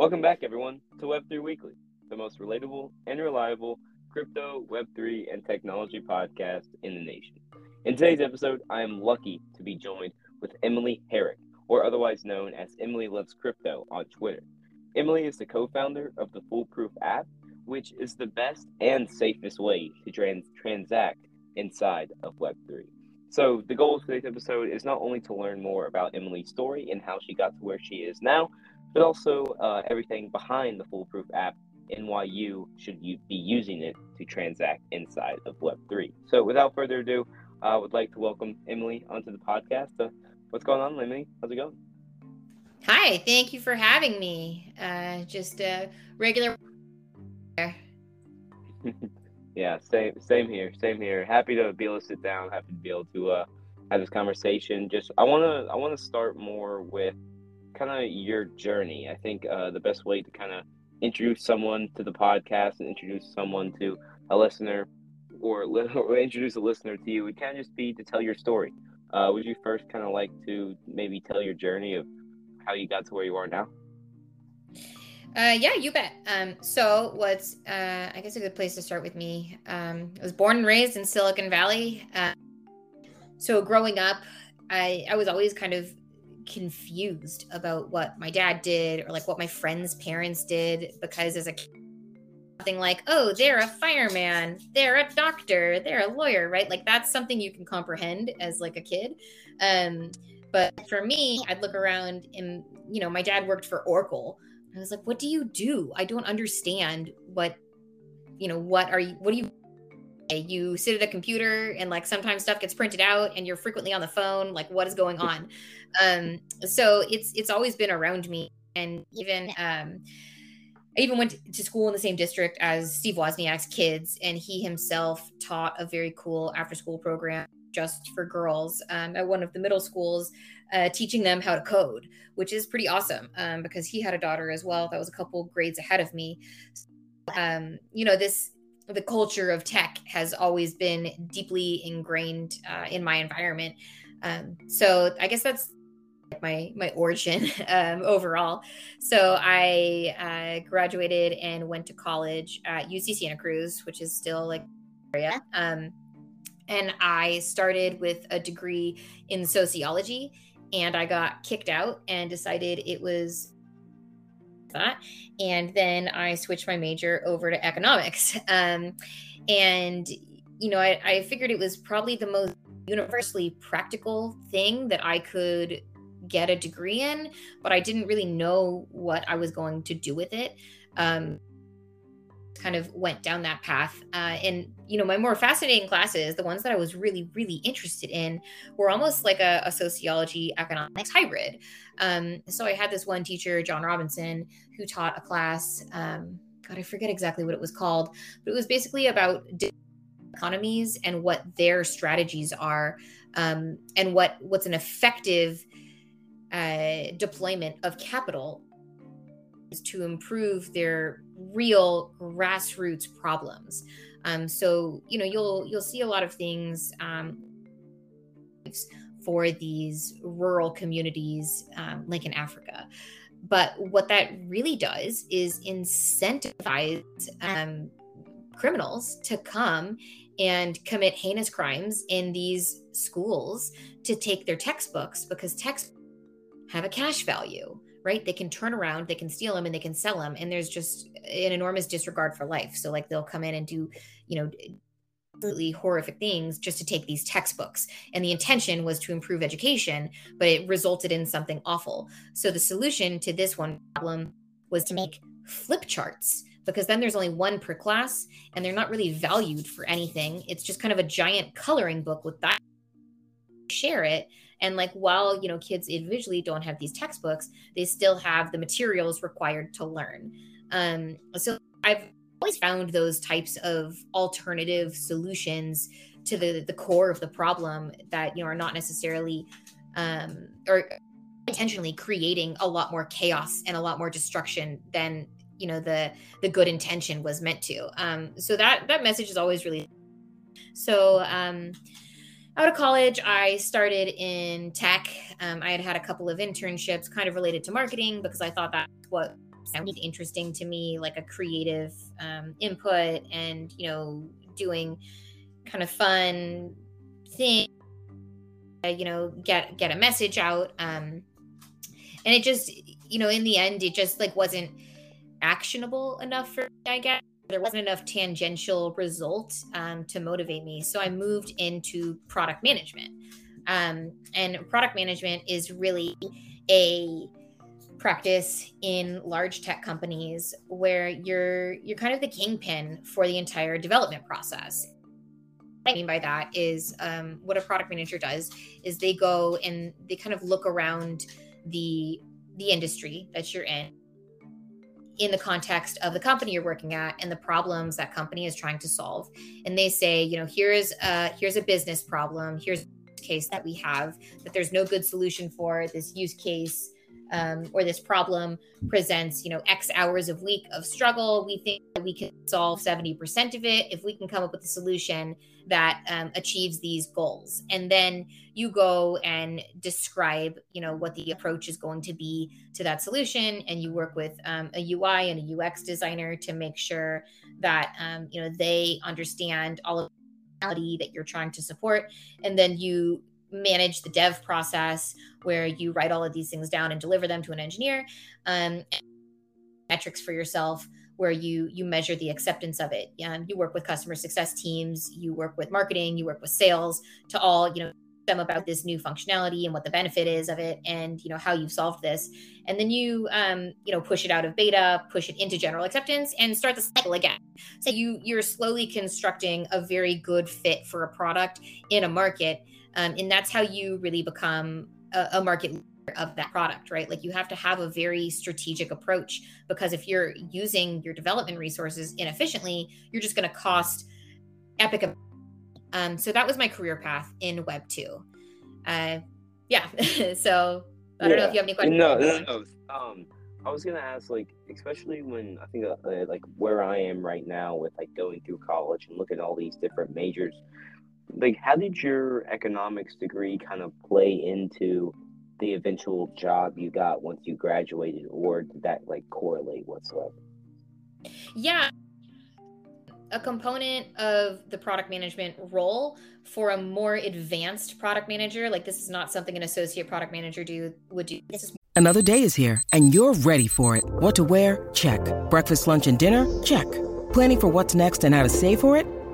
Welcome back, everyone, to Web3 Weekly, the most relatable and reliable crypto, Web3, and technology podcast in the nation. In today's episode, I am lucky to be joined with Emily Herrick, or otherwise known as Emily Loves Crypto on Twitter. Emily is the co founder of the Foolproof app, which is the best and safest way to trans- transact inside of Web3. So, the goal of today's episode is not only to learn more about Emily's story and how she got to where she is now, but also uh, everything behind the Foolproof app and why you should be using it to transact inside of Web3. So, without further ado, I would like to welcome Emily onto the podcast. Uh, what's going on, Emily? How's it going? Hi, thank you for having me. Uh, just a regular. yeah, same same here, same here. Happy to be able to sit down. Happy to be able to uh, have this conversation. Just I wanna I wanna start more with kind of your journey. I think uh, the best way to kind of introduce someone to the podcast and introduce someone to a listener or, li- or introduce a listener to you would kind of just be to tell your story. Uh, would you first kind of like to maybe tell your journey of how you got to where you are now? Uh, yeah, you bet. Um, so, what's uh, I guess a good place to start with me? Um, I was born and raised in Silicon Valley. Uh, so, growing up, I I was always kind of confused about what my dad did or like what my friends' parents did because as a kid, something like, oh, they're a fireman, they're a doctor, they're a lawyer, right? Like that's something you can comprehend as like a kid. Um, but for me, I'd look around and you know, my dad worked for Oracle. I was like, what do you do? I don't understand what, you know, what are you, what do you, you sit at a computer and like sometimes stuff gets printed out and you're frequently on the phone. Like what is going on? Um, so it's, it's always been around me. And even, um, I even went to school in the same district as Steve Wozniak's kids, and he himself taught a very cool after school program just for girls um, at one of the middle schools, uh, teaching them how to code, which is pretty awesome um, because he had a daughter as well that was a couple grades ahead of me. Um, you know, this the culture of tech has always been deeply ingrained uh, in my environment. Um, so I guess that's my my origin um, overall. So I uh, graduated and went to college at UC Santa Cruz, which is still like area. Um, and I started with a degree in sociology, and I got kicked out and decided it was that. And then I switched my major over to economics. Um, and you know, I, I figured it was probably the most universally practical thing that I could get a degree in, but I didn't really know what I was going to do with it. Um, kind of went down that path. Uh, and, you know, my more fascinating classes, the ones that I was really, really interested in, were almost like a, a sociology economics hybrid. Um, so I had this one teacher, John Robinson, who taught a class. Um, God, I forget exactly what it was called, but it was basically about economies and what their strategies are um, and what what's an effective uh, deployment of capital is to improve their real grassroots problems. Um, so you know you'll you'll see a lot of things um, for these rural communities, um, like in Africa. But what that really does is incentivize um, criminals to come and commit heinous crimes in these schools to take their textbooks because textbooks have a cash value, right? They can turn around, they can steal them, and they can sell them. And there's just an enormous disregard for life. So, like, they'll come in and do, you know, absolutely horrific things just to take these textbooks. And the intention was to improve education, but it resulted in something awful. So, the solution to this one problem was to make flip charts because then there's only one per class and they're not really valued for anything. It's just kind of a giant coloring book with that share it and like while you know kids individually don't have these textbooks they still have the materials required to learn um, so i've always found those types of alternative solutions to the the core of the problem that you know are not necessarily um, or intentionally creating a lot more chaos and a lot more destruction than you know the the good intention was meant to um so that that message is always really so um out of college, I started in tech. Um, I had had a couple of internships kind of related to marketing because I thought that's what sounded interesting to me, like a creative um, input and, you know, doing kind of fun thing, you know, get, get a message out. Um, and it just, you know, in the end, it just like wasn't actionable enough for me, I guess. There wasn't enough tangential result um, to motivate me. So I moved into product management. Um, and product management is really a practice in large tech companies where you're you're kind of the kingpin for the entire development process. What I mean by that is um, what a product manager does is they go and they kind of look around the the industry that you're in in the context of the company you're working at and the problems that company is trying to solve and they say you know here's a here's a business problem here's a case that we have that there's no good solution for this use case um, or this problem presents, you know, X hours of week of struggle, we think that we can solve 70% of it if we can come up with a solution that um, achieves these goals. And then you go and describe, you know, what the approach is going to be to that solution. And you work with um, a UI and a UX designer to make sure that, um, you know, they understand all of the that you're trying to support and then you manage the dev process where you write all of these things down and deliver them to an engineer um, metrics for yourself where you you measure the acceptance of it. Um, you work with customer success teams you work with marketing you work with sales to all you know them about this new functionality and what the benefit is of it and you know how you've solved this. And then you um, you know push it out of beta push it into general acceptance and start the cycle again. So you you're slowly constructing a very good fit for a product in a market um, and that's how you really become a, a market leader of that product right? Like you have to have a very strategic approach because if you're using your development resources inefficiently you're just going to cost epic um, so that was my career path in web 2 uh, yeah so i don't yeah. know if you have any questions. No no no. Um i was gonna ask like especially when i think uh, like where i am right now with like going through college and looking at all these different majors like how did your economics degree kind of play into the eventual job you got once you graduated or did that like correlate whatsoever? Yeah. A component of the product management role for a more advanced product manager like this is not something an associate product manager do would do. This is another day is here and you're ready for it. What to wear? Check. Breakfast lunch and dinner? Check. Planning for what's next and how to save for it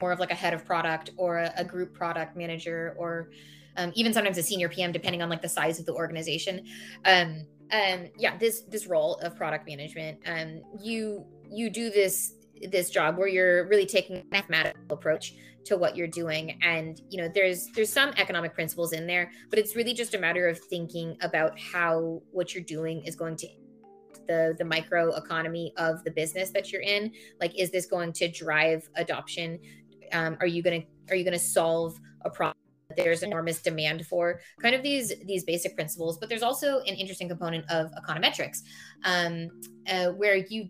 more of like a head of product or a, a group product manager or um, even sometimes a senior PM, depending on like the size of the organization. Um, um, yeah, this this role of product management, um, you you do this this job where you're really taking a mathematical approach to what you're doing and you know there's there's some economic principles in there but it's really just a matter of thinking about how what you're doing is going to the the micro economy of the business that you're in like is this going to drive adoption um, are you going to are you going to solve a problem that there's enormous demand for? Kind of these these basic principles but there's also an interesting component of econometrics um, uh, where you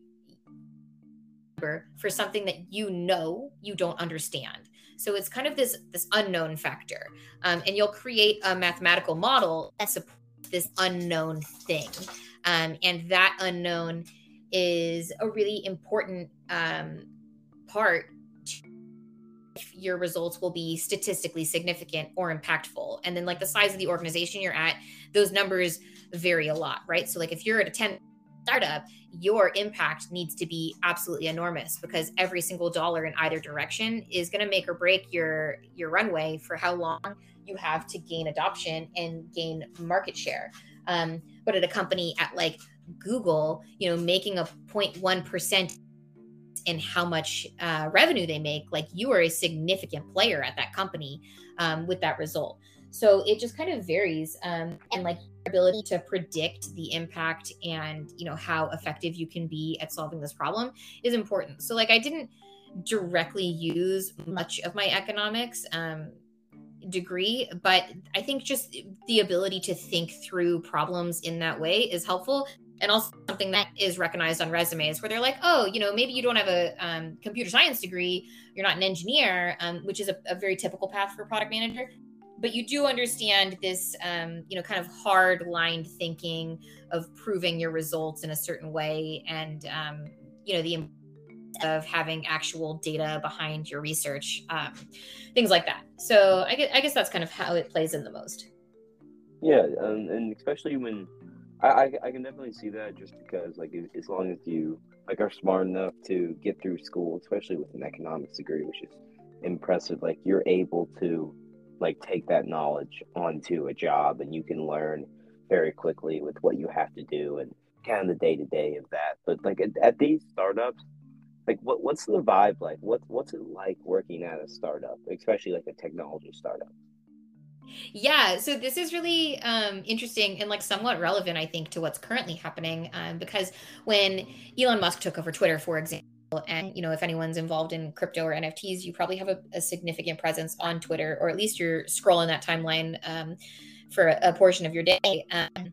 for something that you know you don't understand. So it's kind of this this unknown factor um, and you'll create a mathematical model that supports this unknown thing um, and that unknown is a really important um, part your results will be statistically significant or impactful. And then like the size of the organization you're at, those numbers vary a lot, right? So like if you're at a 10 startup, your impact needs to be absolutely enormous because every single dollar in either direction is going to make or break your your runway for how long you have to gain adoption and gain market share. Um, but at a company at like Google, you know, making a 0.1 percent in how much uh, revenue they make, like you are a significant player at that company um, with that result. So it just kind of varies, um, and like ability to predict the impact and you know how effective you can be at solving this problem is important. So like I didn't directly use much of my economics um, degree, but I think just the ability to think through problems in that way is helpful and also something that is recognized on resumes where they're like oh you know maybe you don't have a um, computer science degree you're not an engineer um, which is a, a, very typical path for a product manager. But you do understand this um, you know kind of hard lined thinking of proving your results in a certain way and um, you know the of having actual data behind your research um, things like that. So I guess, I guess that's kind of how it plays in the most. Yeah and especially when I, I, I can definitely see that just because like as long as you like are smart enough to get through school, especially with an economics degree, which is impressive, like you're able to like take that knowledge onto a job and you can learn very quickly with what you have to do and kind of the day to day of that. But like at, at, these startups, like what what's the vibe like? What what's it like working at a startup, especially like a technology startup? Yeah, so this is really um, interesting and like somewhat relevant, I think, to what's currently happening. Um, because when Elon Musk took over Twitter, for example, and you know, if anyone's involved in crypto or NFTs, you probably have a, a significant presence on Twitter, or at least you're scrolling that timeline um, for a, a, portion of your day. Um,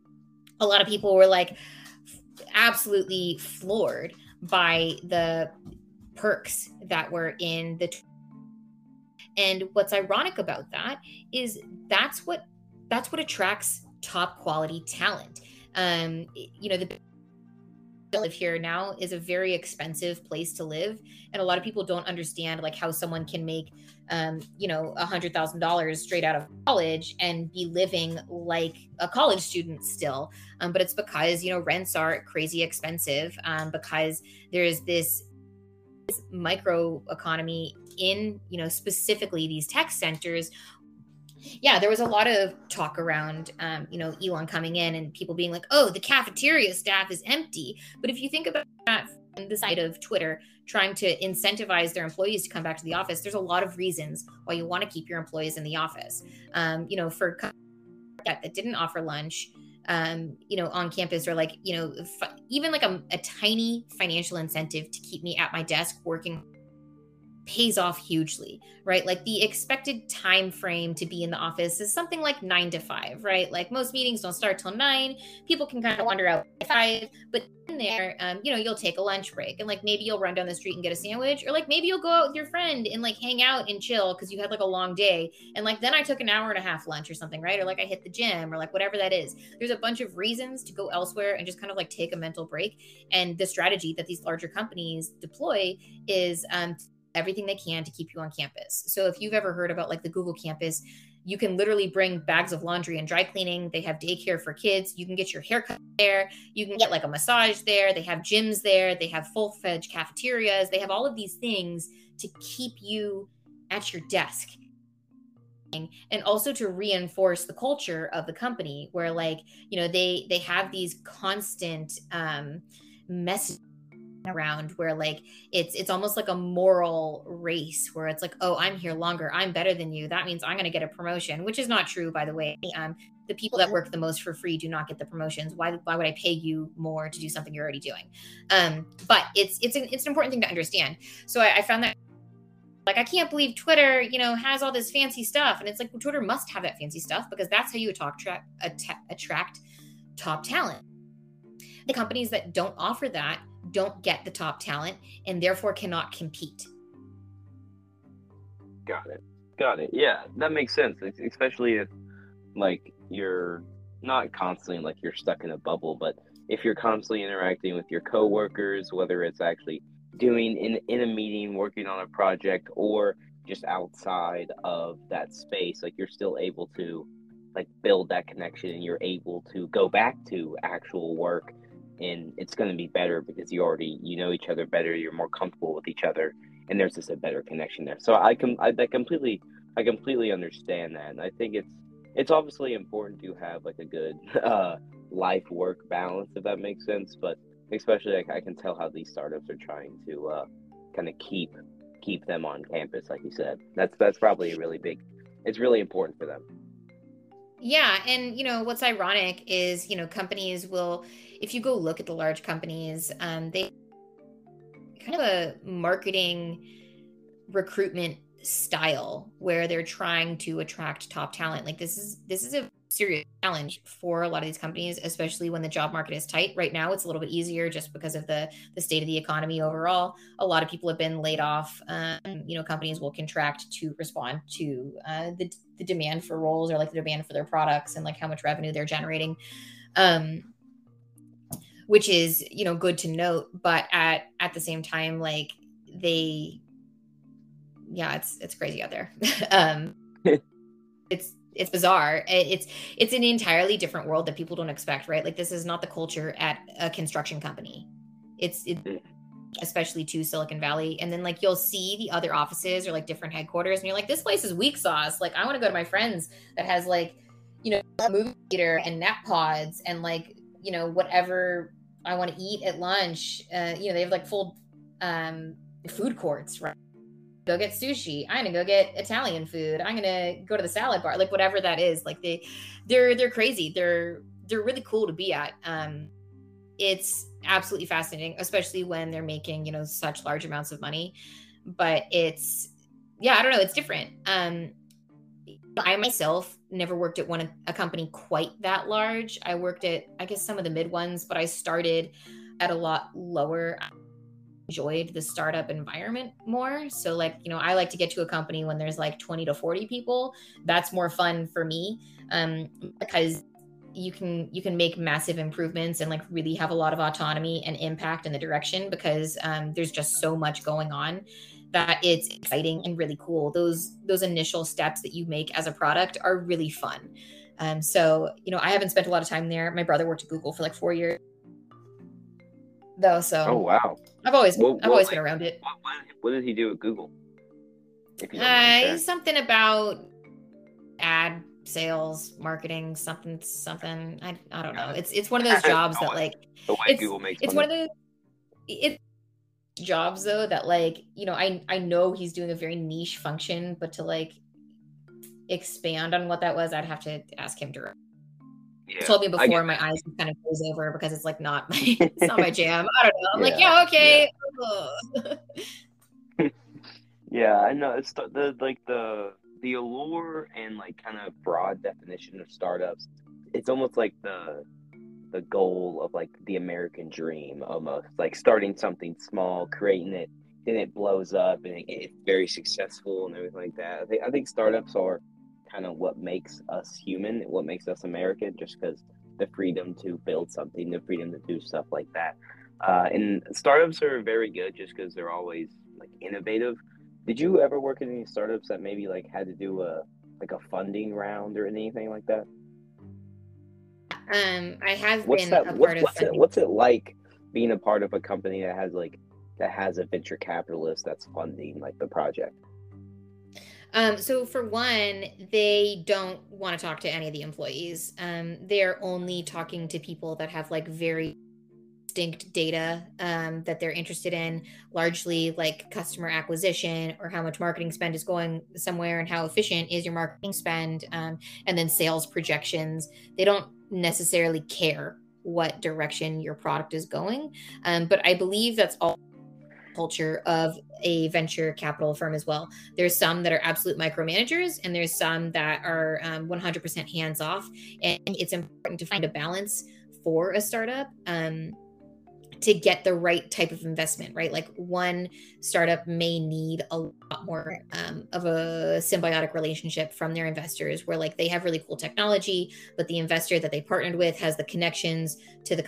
a lot of people were like absolutely floored by the perks that were in the and what's ironic about that is that's what that's what attracts top quality talent. Um, you know, the live here now is a very expensive place to live and a lot of people don't understand like how someone can make um, you know a hundred thousand dollars straight out of college and be living like a college student still um, but it's because you know rents are crazy expensive um, because there's this micro economy in you know specifically these tech centers yeah there was a lot of talk around um, you know elon coming in and people being like oh the cafeteria staff is empty. But if you think about that from the side of twitter trying to incentivize their employees to come back to the office there's a lot of reasons why you want to keep your employees in the office. Um, you know for that, that didn't offer lunch um, you know, on campus or like, you know, f- even like a, a tiny financial incentive to keep me at my desk working pays off hugely right? Like the expected time frame to be in the office is something like nine to five right? Like most meetings don't start till nine. People can kind of wander out at five but in there um, you know you'll take a lunch break and like maybe you'll run down the street and get a sandwich or like maybe you'll go out with your friend and like hang out and chill because you had like a long day. And like then i took an hour and a half lunch or something right? Or like i hit the gym or like whatever that is. There's a bunch of reasons to go elsewhere and just kind of like take a mental break. And the strategy that these larger companies deploy is um, everything they can to keep you on campus. So if you've ever heard about like the Google campus, you can literally bring bags of laundry and dry cleaning. They have daycare for kids. You can get your haircut there. You can get like a massage there. They have gyms there. They have full fledged cafeterias. They have all of these things to keep you at your desk and also to reinforce the culture of the company where like you know they they have these constant um messages around where like it's it's almost like a moral race where it's like oh i'm here longer. I'm better than you. That means i'm going to get a promotion which is not true by the way. Um, the people that work the most for free do not get the promotions. Why why would i pay you more to do something you're already doing? Um, but it's it's an, it's an important thing to understand. So I, I found that like i can't believe twitter you know has all this fancy stuff. And it's like well, twitter must have that fancy stuff because that's how you attract attract top talent. The companies that don't offer that don't get the top talent and therefore cannot compete. Got it. Got it. Yeah, that makes sense. Especially if like you're not constantly like you're stuck in a bubble, but if you're constantly interacting with your coworkers, whether it's actually doing in in a meeting, working on a project, or just outside of that space, like you're still able to like build that connection and you're able to go back to actual work and it's going to be better because you already you know each other better you're more comfortable with each other and there's just a better connection there. So i can I, I completely i completely understand that and i think it's it's obviously important to have like a good uh life work balance if that makes sense but especially like i can tell how these startups are trying to uh kind of keep keep them on campus like you said. That's that's probably a really big it's really important for them yeah, and you know what's ironic is you know companies will, if you go look at the large companies, um, they kind of a marketing recruitment style where they're trying to attract top talent. Like this is this is a serious challenge for a lot of these companies, especially when the job market is tight. Right now, it's a little bit easier just because of the the state of the economy overall. A lot of people have been laid off. Um, you know, companies will contract to respond to uh, the the demand for roles or like the demand for their products and like how much revenue they're generating. Um, which is you know good to note, but at at the same time, like they, yeah, it's it's crazy out there. um, it's it's bizarre. It's it's an entirely different world that people don't expect right? Like this is not the culture at a construction company. It's it, mm. especially to silicon valley. And then like you'll see the other offices or like different headquarters and you're like this place is weak sauce. Like i want to go to my friends that has like you know a movie theater and nap pods and like you know whatever i want to eat at lunch. Uh, you know they have like full um food courts right go get sushi. I'm gonna go get Italian food. I'm gonna go to the salad bar, like whatever that is. Like they, they're they're crazy. They're they're really cool to be at. Um, it's absolutely fascinating, especially when they're making you know such large amounts of money. But it's yeah, I don't know. It's different. Um, I myself never worked at one a company quite that large. I worked at I guess some of the mid ones, but I started at a lot lower enjoyed the startup environment more. So like, you know, I like to get to a company when there's like 20 to 40 people. That's more fun for me. Um, because you can you can make massive improvements and like really have a lot of autonomy and impact in the direction because um, there's just so much going on that it's exciting and really cool those those initial steps that you make as a product are really fun um, so you know i haven't spent a lot of time there my brother worked at google for like four years though. So oh wow, I've always well, I've well, always been around it. What, what, did he do at Google? Uh, something about ad sales, marketing, something, something. I, I don't know. It's it's one of those jobs that like it's, Google makes it's one of the it's jobs though that like you know I I know he's doing a very niche function, but to like expand on what that was, I'd have to ask him directly yeah, told me before my eyes kind of glaze over because it's like not my it's not my jam. I don't know. I'm yeah, like, yeah, okay. Yeah. yeah, I know. It's the, the like the the allure and like kind of broad definition of startups. It's almost like the the goal of like the American dream almost like starting something small, creating it, then it blows up and it, it's very successful and everything like that. I think I think startups are kind of what makes us human, what makes us American, just because the freedom to build something, the freedom to do stuff like that. Uh, and startups are very good just because they're always like innovative. Did you ever work in any startups that maybe like had to do a like a funding round or anything like that? Um, I have what's been that, a what, part what's of. It, what's it like being a part of a company that has like that has a venture capitalist that's funding like the project? Um, so for one, they don't want to talk to any of the employees. Um, they're only talking to people that have like very distinct data um, that they're interested in, largely like customer acquisition or how much marketing spend is going somewhere and how efficient is your marketing spend, um, and then sales projections. They don't necessarily care what direction your product is going, um, but I believe that's all culture of a venture capital firm as well. There's some that are absolute micromanagers, and there's some that are um, 100% hands off. And it's important to find a balance for a startup. Um, to get the right type of investment, right? Like one startup may need a lot more um, of a symbiotic relationship from their investors, where like they have really cool technology, but the investor that they partnered with has the connections to the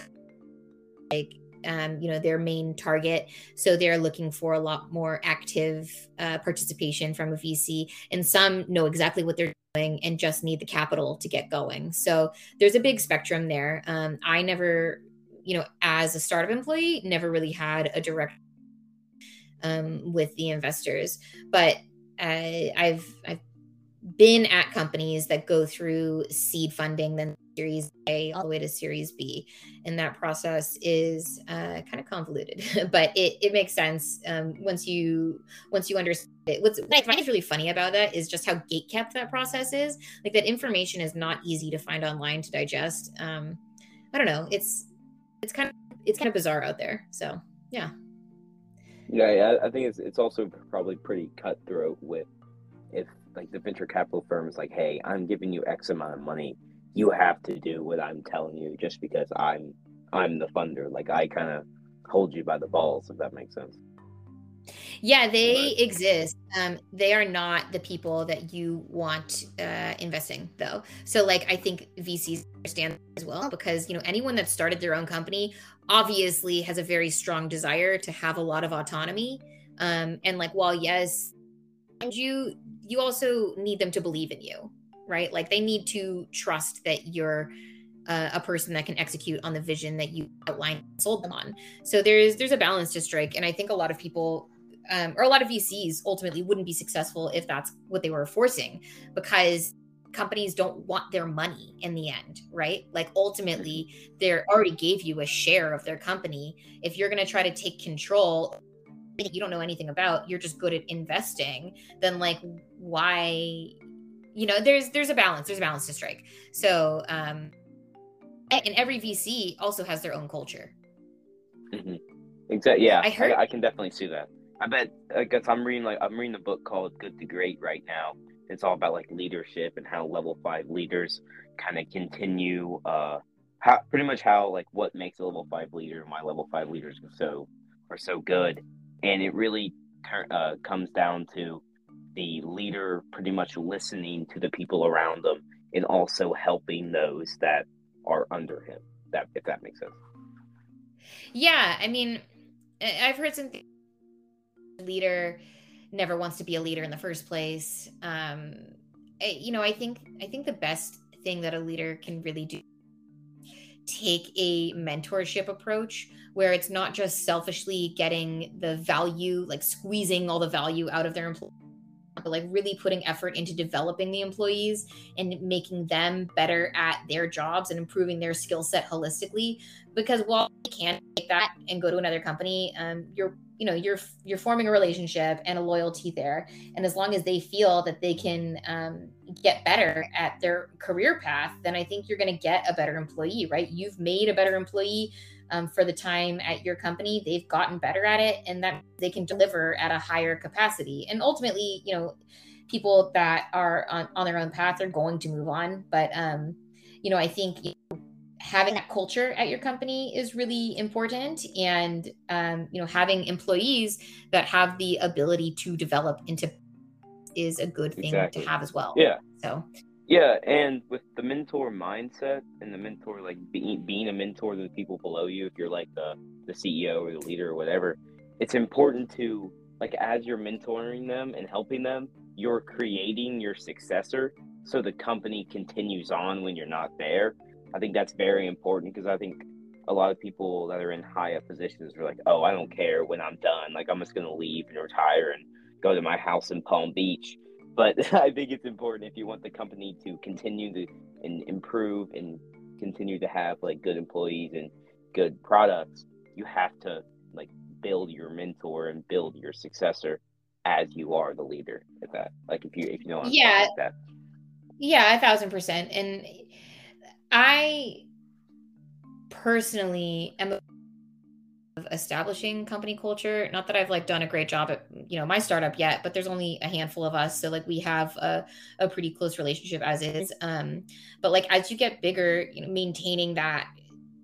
like um, you know their main target. So they're looking for a lot more active uh, participation from a vc and some know exactly what they're doing and just need the capital to get going. So there's a big spectrum there. Um, i never you know, as a startup employee, never really had a direct um, with the investors. But uh, I've I've been at companies that go through seed funding, then Series A all the way to Series B, and that process is uh, kind of convoluted, but it, it makes sense um, once you once you understand it. What's what I find really funny about that is just how gate kept that process is. Like that information is not easy to find online to digest. Um, I don't know. It's it's kind of it's kind of bizarre out there. So yeah. Yeah, I think it's it's also probably pretty cutthroat with if like the venture capital firm is like, hey, I'm giving you X amount of money, you have to do what I'm telling you just because I'm I'm the funder. Like I kind of hold you by the balls, if that makes sense. Yeah, they right. exist. Um, they are not the people that you want uh, investing, though. So, like, I think VCs understand as well because you know anyone that started their own company obviously has a very strong desire to have a lot of autonomy. Um, and like, while yes, and you you also need them to believe in you, right? Like they need to trust that you're uh, a person that can execute on the vision that you outlined sold them on. So there's there's a balance to strike, and I think a lot of people. Um, or a lot of VCs ultimately wouldn't be successful if that's what they were forcing, because companies don't want their money in the end, right? Like ultimately, they already gave you a share of their company. If you're going to try to take control you don't know anything about you're just good at investing then like why you know there's there's a balance there's a balance to strike. So um and every vc also has their own culture. Mm-hmm. exactly yeah I, heard- I, I can definitely see that. I bet i guess i'm reading like i'm reading a book called good to great right now. It's all about like leadership and how level five leaders kind of continue uh how pretty much how like what makes a level five leader and why level five leaders are so are so good. And it really uh, comes down to the leader pretty much listening to the people around them and also helping those that are under him that if that makes sense. Yeah i mean i've heard some leader never wants to be a leader in the first place. Um I, you know i think i think the best thing that a leader can really do take a mentorship approach where it's not just selfishly getting the value, like squeezing all the value out of their employees, but like really putting effort into developing the employees and making them better at their jobs and improving their skill set holistically. Because while you can't take that and go to another company, um, you're you know you're you're forming a relationship and a loyalty there. And as long as they feel that they can um, get better at their career path then i think you're going to get a better employee right? You've made a better employee um, for the time at your company they've gotten better at it and that they can deliver at a higher capacity. And ultimately you know people that are on, on their own path are going to move on. But um you know i think you know, having that culture at your company is really important. And um, you know having employees that have the ability to develop into is a good thing exactly. to have as well. Yeah. So yeah and with the mentor mindset and the mentor like being being a mentor to the people below you if you're like the the ceo or the leader or whatever it's important to like as you're mentoring them and helping them you're creating your successor so the company continues on when you're not there I think that's very important because I think a lot of people that are in high up positions are like, oh, I don't care when I'm done. Like, I'm just going to leave and retire and go to my house in Palm Beach. But I think it's important if you want the company to continue to and improve and continue to have like good employees and good products, you have to like build your mentor and build your successor as you are the leader at that. Like if you if you know yeah, like yeah, a thousand percent. And I personally am establishing company culture. Not that i've like done a great job at you know my startup yet but there's only a handful of us. So like we have a, a pretty close relationship as is. Um but like as you get bigger you know maintaining that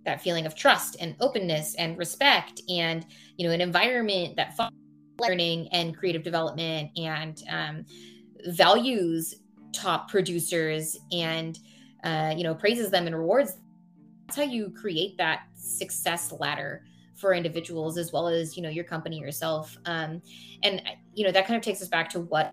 that feeling of trust and openness and respect and you know an environment that learning and creative development and um, values top producers and uh, you know, praises them and rewards. That's how you create that success ladder for individuals as well as you know your company yourself. Um, and you know that kind of takes us back to what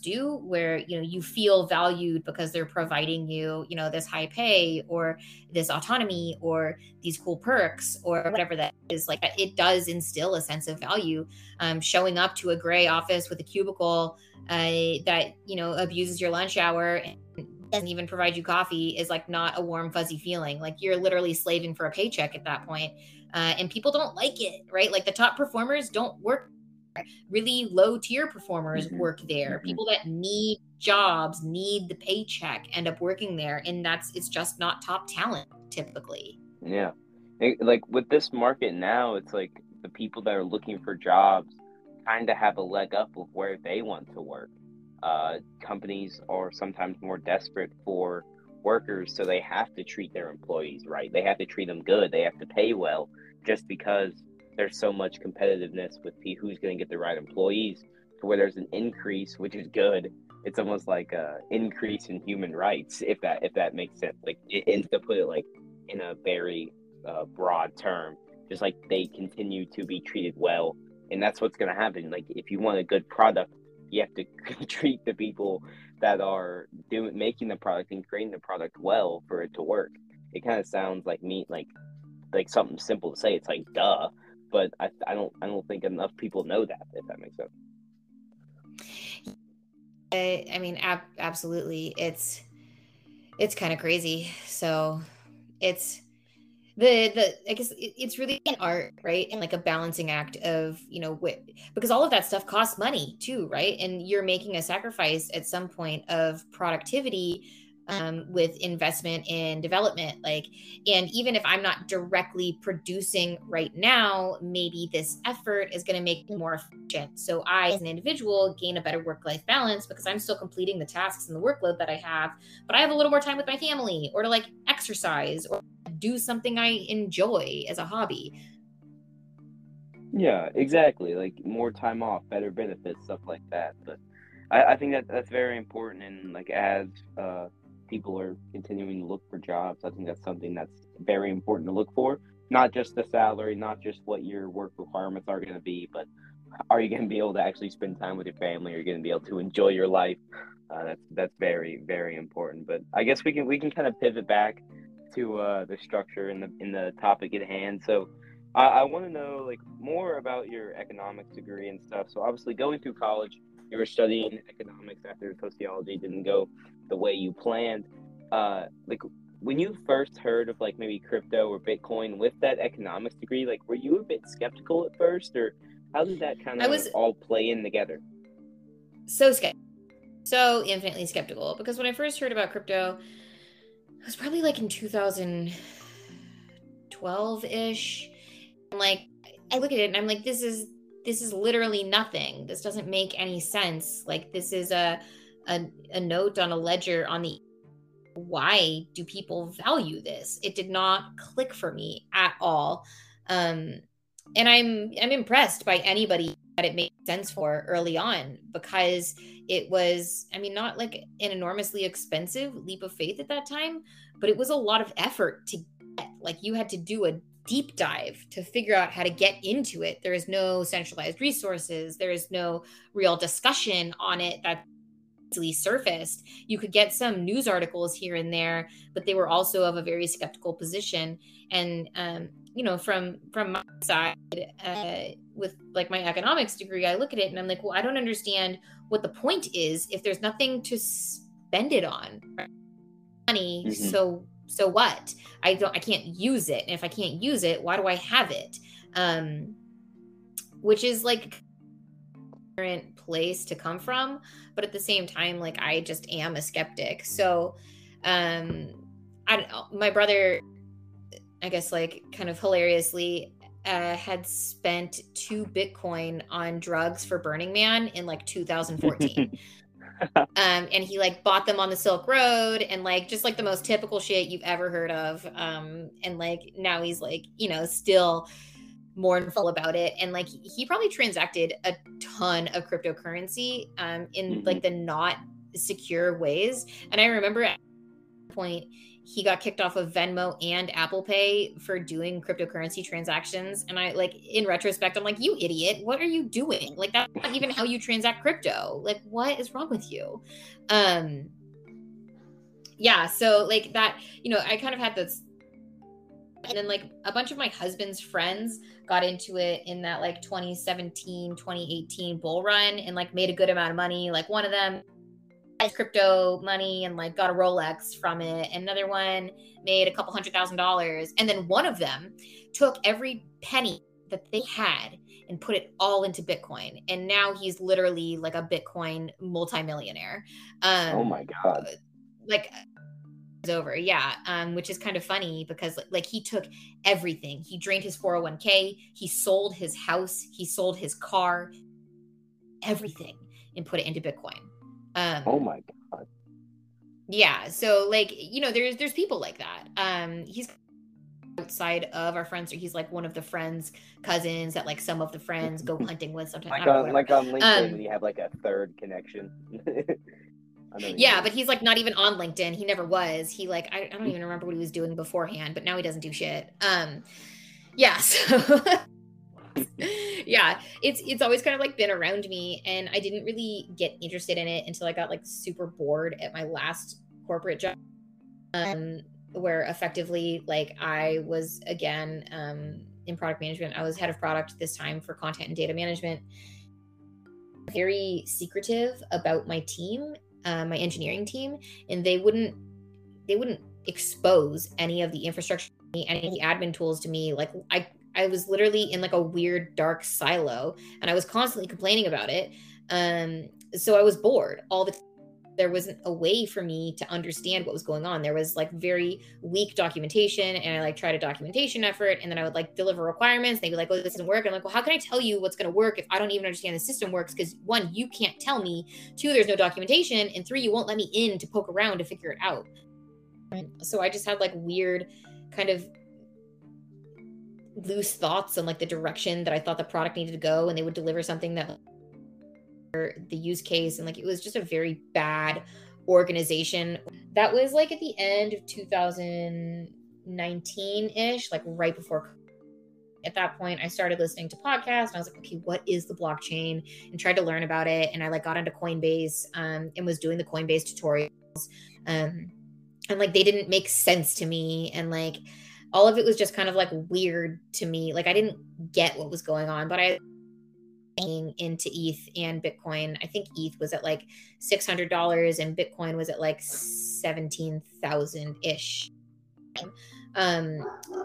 do where you know you feel valued because they're providing you you know this high pay or this autonomy or these cool perks or whatever that is. Like it does instill a sense of value. Um, showing up to a gray office with a cubicle uh, that you know abuses your lunch hour and doesn't even provide you coffee is like not a warm fuzzy feeling. Like you're literally slaving for a paycheck at that point uh, and people don't like it right like the top performers don't work really low tier performers mm-hmm. work there. Mm-hmm. People that need jobs, need the paycheck, end up working there. And that's, it's just not top talent typically. Yeah. Like with this market now, it's like the people that are looking for jobs kind of have a leg up of where they want to work. Uh, companies are sometimes more desperate for workers, so they have to treat their employees right. They have to treat them good. They have to pay well, just because there's so much competitiveness with who's going to get the right employees to where there's an increase, which is good. It's almost like a increase in human rights, if that if that makes sense. Like, and to put it like in a very uh, broad term, just like they continue to be treated well, and that's what's going to happen. Like, if you want a good product, you have to treat the people that are doing making the product and creating the product well for it to work. It kind of sounds like me, like like something simple to say. It's like duh, but I, I don't I don't think enough people know that if that makes sense. I, I mean, ab- absolutely, it's it's kind of crazy. So it's the the I guess it, it's really an art, right? And like a balancing act of you know wh- because all of that stuff costs money too, right? And you're making a sacrifice at some point of productivity um, with investment in development like and even if i'm not directly producing right now maybe this effort is going to make me more efficient. So i as an individual gain a better work life balance because i'm still completing the tasks and the workload that i have but i have a little more time with my family or to like exercise or do something i enjoy as a hobby. Yeah exactly like more time off better benefits stuff like that but I, I think that that's very important and like as uh people are continuing to look for jobs. I think that's something that's very important to look for. Not just the salary, not just what your work requirements are going to be, but are you going to be able to actually spend time with your family? Are you going to be able to enjoy your life? Uh, that's that's very very important. But I guess we can we can kind of pivot back to uh, the structure and the in the topic at hand. So I, I want to know like more about your economics degree and stuff. So obviously going through college, you were studying economics after sociology didn't go the way you planned. Uh, like when you first heard of like maybe crypto or Bitcoin with that economics degree, like were you a bit skeptical at first, or how did that kind of was, all play in together? So skeptical, so infinitely skeptical because when I first heard about crypto, it was probably like in 2012 ish. Like I look at it and I'm like, this is this is literally nothing. This doesn't make any sense. Like this is a a, a note on a ledger on the why do people value this? It did not click for me at all. Um, and I'm I'm impressed by anybody that it made sense for early on because it was I mean not like an enormously expensive leap of faith at that time, but it was a lot of effort to get. Like you had to do a deep dive to figure out how to get into it. There is no centralized resources. There is no real discussion on it that surfaced. You could get some news articles here and there, but they were also of a very skeptical position. And um, you know, from from my side, uh, with like my economics degree, I look at it and I'm like, well, I don't understand what the point is if there's nothing to spend it on. Money, mm-hmm. so so what? I don't I can't use it. And if I can't use it, why do I have it? Um, which is like place to come from but at the same time like i just am a skeptic. So um i don't know my brother i guess like kind of hilariously uh, had spent two bitcoin on drugs for burning man in like 2014 um, and he like bought them on the silk road and like just like the most typical shit you've ever heard of. Um and like now he's like you know still mournful about it and like he probably transacted a ton of cryptocurrency um in mm-hmm. like the not secure ways and i remember at one point he got kicked off of Venmo and Apple Pay for doing cryptocurrency transactions. And I like in retrospect, I'm like, you idiot, what are you doing? Like that's not even how you transact crypto. Like, what is wrong with you? Um yeah, so like that, you know, I kind of had this and then like a bunch of my husband's friends got into it in that like 2017 2018 bull run and like made a good amount of money like one of them crypto money and like got a Rolex from it. Another one made a couple hundred thousand dollars. And then one of them took every penny that they had and put it all into Bitcoin. And now he's literally like a Bitcoin multimillionaire. Um, oh my God. Like, over yeah um which is kind of funny because like he took everything he drained his 401k he sold his house he sold his car everything and put it into bitcoin um, oh my god. Yeah. So like you know there's there's people like that. Um, he's outside of our friends. or He's like one of the friends' cousins that like some of the friends go hunting with sometimes. like on like on LinkedIn, um, you have like a third connection. yeah, but he's like not even on LinkedIn. He never was. He like I, I don't even remember what he was doing beforehand, but now he doesn't do shit. Um, yeah. So yeah, it's it's always kind of like been around me, and I didn't really get interested in it until I got like super bored at my last corporate job, um, where effectively like I was again um, in product management. I was head of product this time for content and data management. Very secretive about my team, uh, my engineering team, and they wouldn't they wouldn't expose any of the infrastructure any of the admin tools to me like i I was literally in like a weird dark silo and I was constantly complaining about it. Um, so I was bored all the time. There wasn't a way for me to understand what was going on. There was like very weak documentation, and I like tried a documentation effort, and then I would like deliver requirements. They'd be like, "Oh, this doesn't work." I'm like, "Well, how can I tell you what's going to work if I don't even understand the system works?" Because one, you can't tell me. Two, there's no documentation, and three, you won't let me in to poke around to figure it out. So I just had like weird kind of loose thoughts on like the direction that I thought the product needed to go, and they would deliver something that the use case and like it was just a very bad organization. That was like at the end of 2019 ish, like right before. At that point, I started listening to podcasts and I was like, okay, what is the blockchain? And tried to learn about it. And I like got into Coinbase um, and was doing the Coinbase tutorials. Um, and like they didn't make sense to me. And like all of it was just kind of like weird to me. Like I didn't get what was going on, but I into ETH and Bitcoin. I think ETH was at like six hundred dollars and Bitcoin was at like seventeen thousand ish. Um,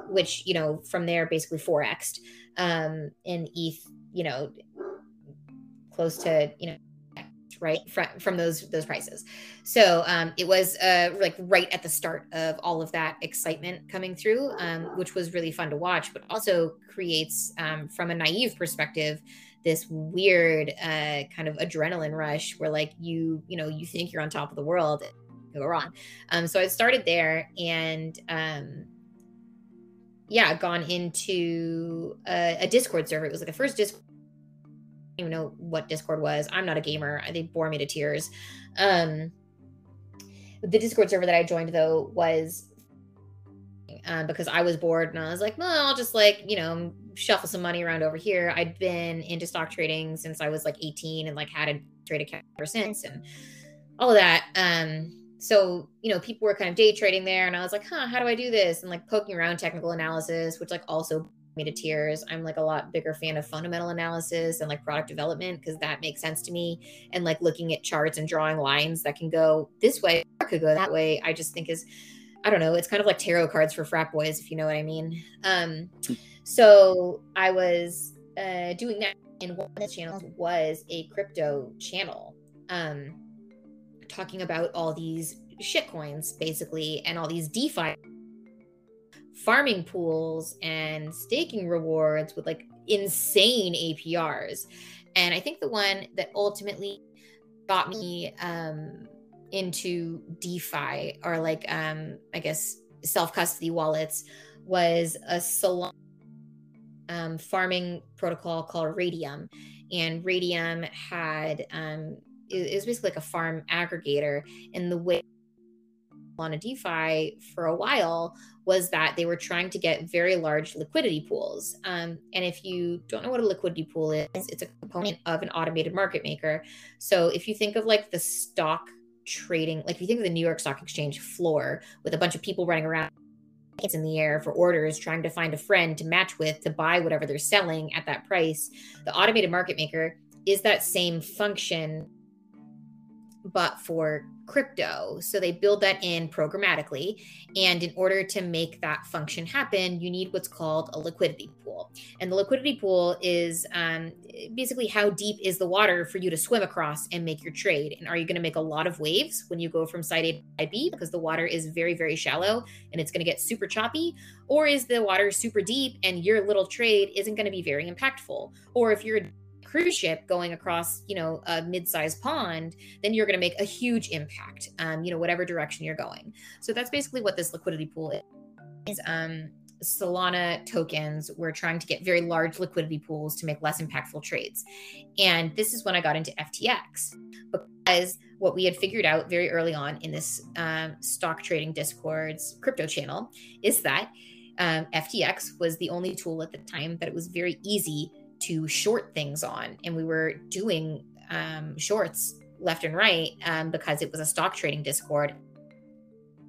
which you know from there basically forexed. Um, and ETH, you know, close to you know right from, from those those prices so um, it was uh, like right at the start of all of that excitement coming through um, which was really fun to watch but also creates um, from a naive perspective this weird uh, kind of adrenaline rush where like you you know you think you're on top of the world go wrong um, so i started there and um, yeah gone into a, a discord server it was like the first discord even know what Discord was. I'm not a gamer. They bore me to tears. Um, the Discord server that I joined though was um, because I was bored and I was like, well, I'll just like you know shuffle some money around over here. I'd been into stock trading since I was like 18 and like had a trade account ever since and all of that. Um, so you know people were kind of day trading there and I was like, huh, how do I do this? And like poking around technical analysis, which like also me to tears. I'm like a lot bigger fan of fundamental analysis and like product development because that makes sense to me. And like looking at charts and drawing lines that can go this way or could go that way, I just think is I don't know, it's kind of like tarot cards for frat boys, if you know what I mean. Um, so I was uh, doing that, and one of the channels was a crypto channel, um, talking about all these shit coins, basically, and all these DeFi farming pools and staking rewards with like insane APRs. And I think the one that ultimately got me um, into DeFi or like, um, I guess, self custody wallets was a Solana um, farming protocol called Raydium, And Raydium had, um, it, was basically like a farm aggregator. And the way on a DeFi for a while was that they were trying to get very large liquidity pools. Um, and if you don't know what a liquidity pool is, it's a component of an automated market maker. So if you think of like the stock trading, like if you think of the New York Stock Exchange floor with a bunch of people running around it's in the air for orders trying to find a friend to match with to buy whatever they're selling at that price. The automated market maker is that same function but for crypto. So they build that in programmatically. And in order to make that function happen, you need what's called a liquidity pool. And the liquidity pool is um, basically how deep is the water for you to swim across and make your trade. And are you going to make a lot of waves when you go from side A to side B because the water is very, very shallow and it's going to get super choppy? Or is the water super deep and your little trade isn't going to be very impactful? Or if you're cruise ship going across, you know, a mid-sized pond, then you're going to make a huge impact, um, you know, whatever direction you're going. So that's basically what this liquidity pool is. um, Solana tokens we're trying to get very large liquidity pools to make less impactful trades. And this is when I got into FTX because what we had figured out very early on in this um, stock trading Discord's crypto channel is that um, FTX was the only tool at the time that it was very easy to short things on. And we were doing um, shorts left and right um, because it was a stock trading Discord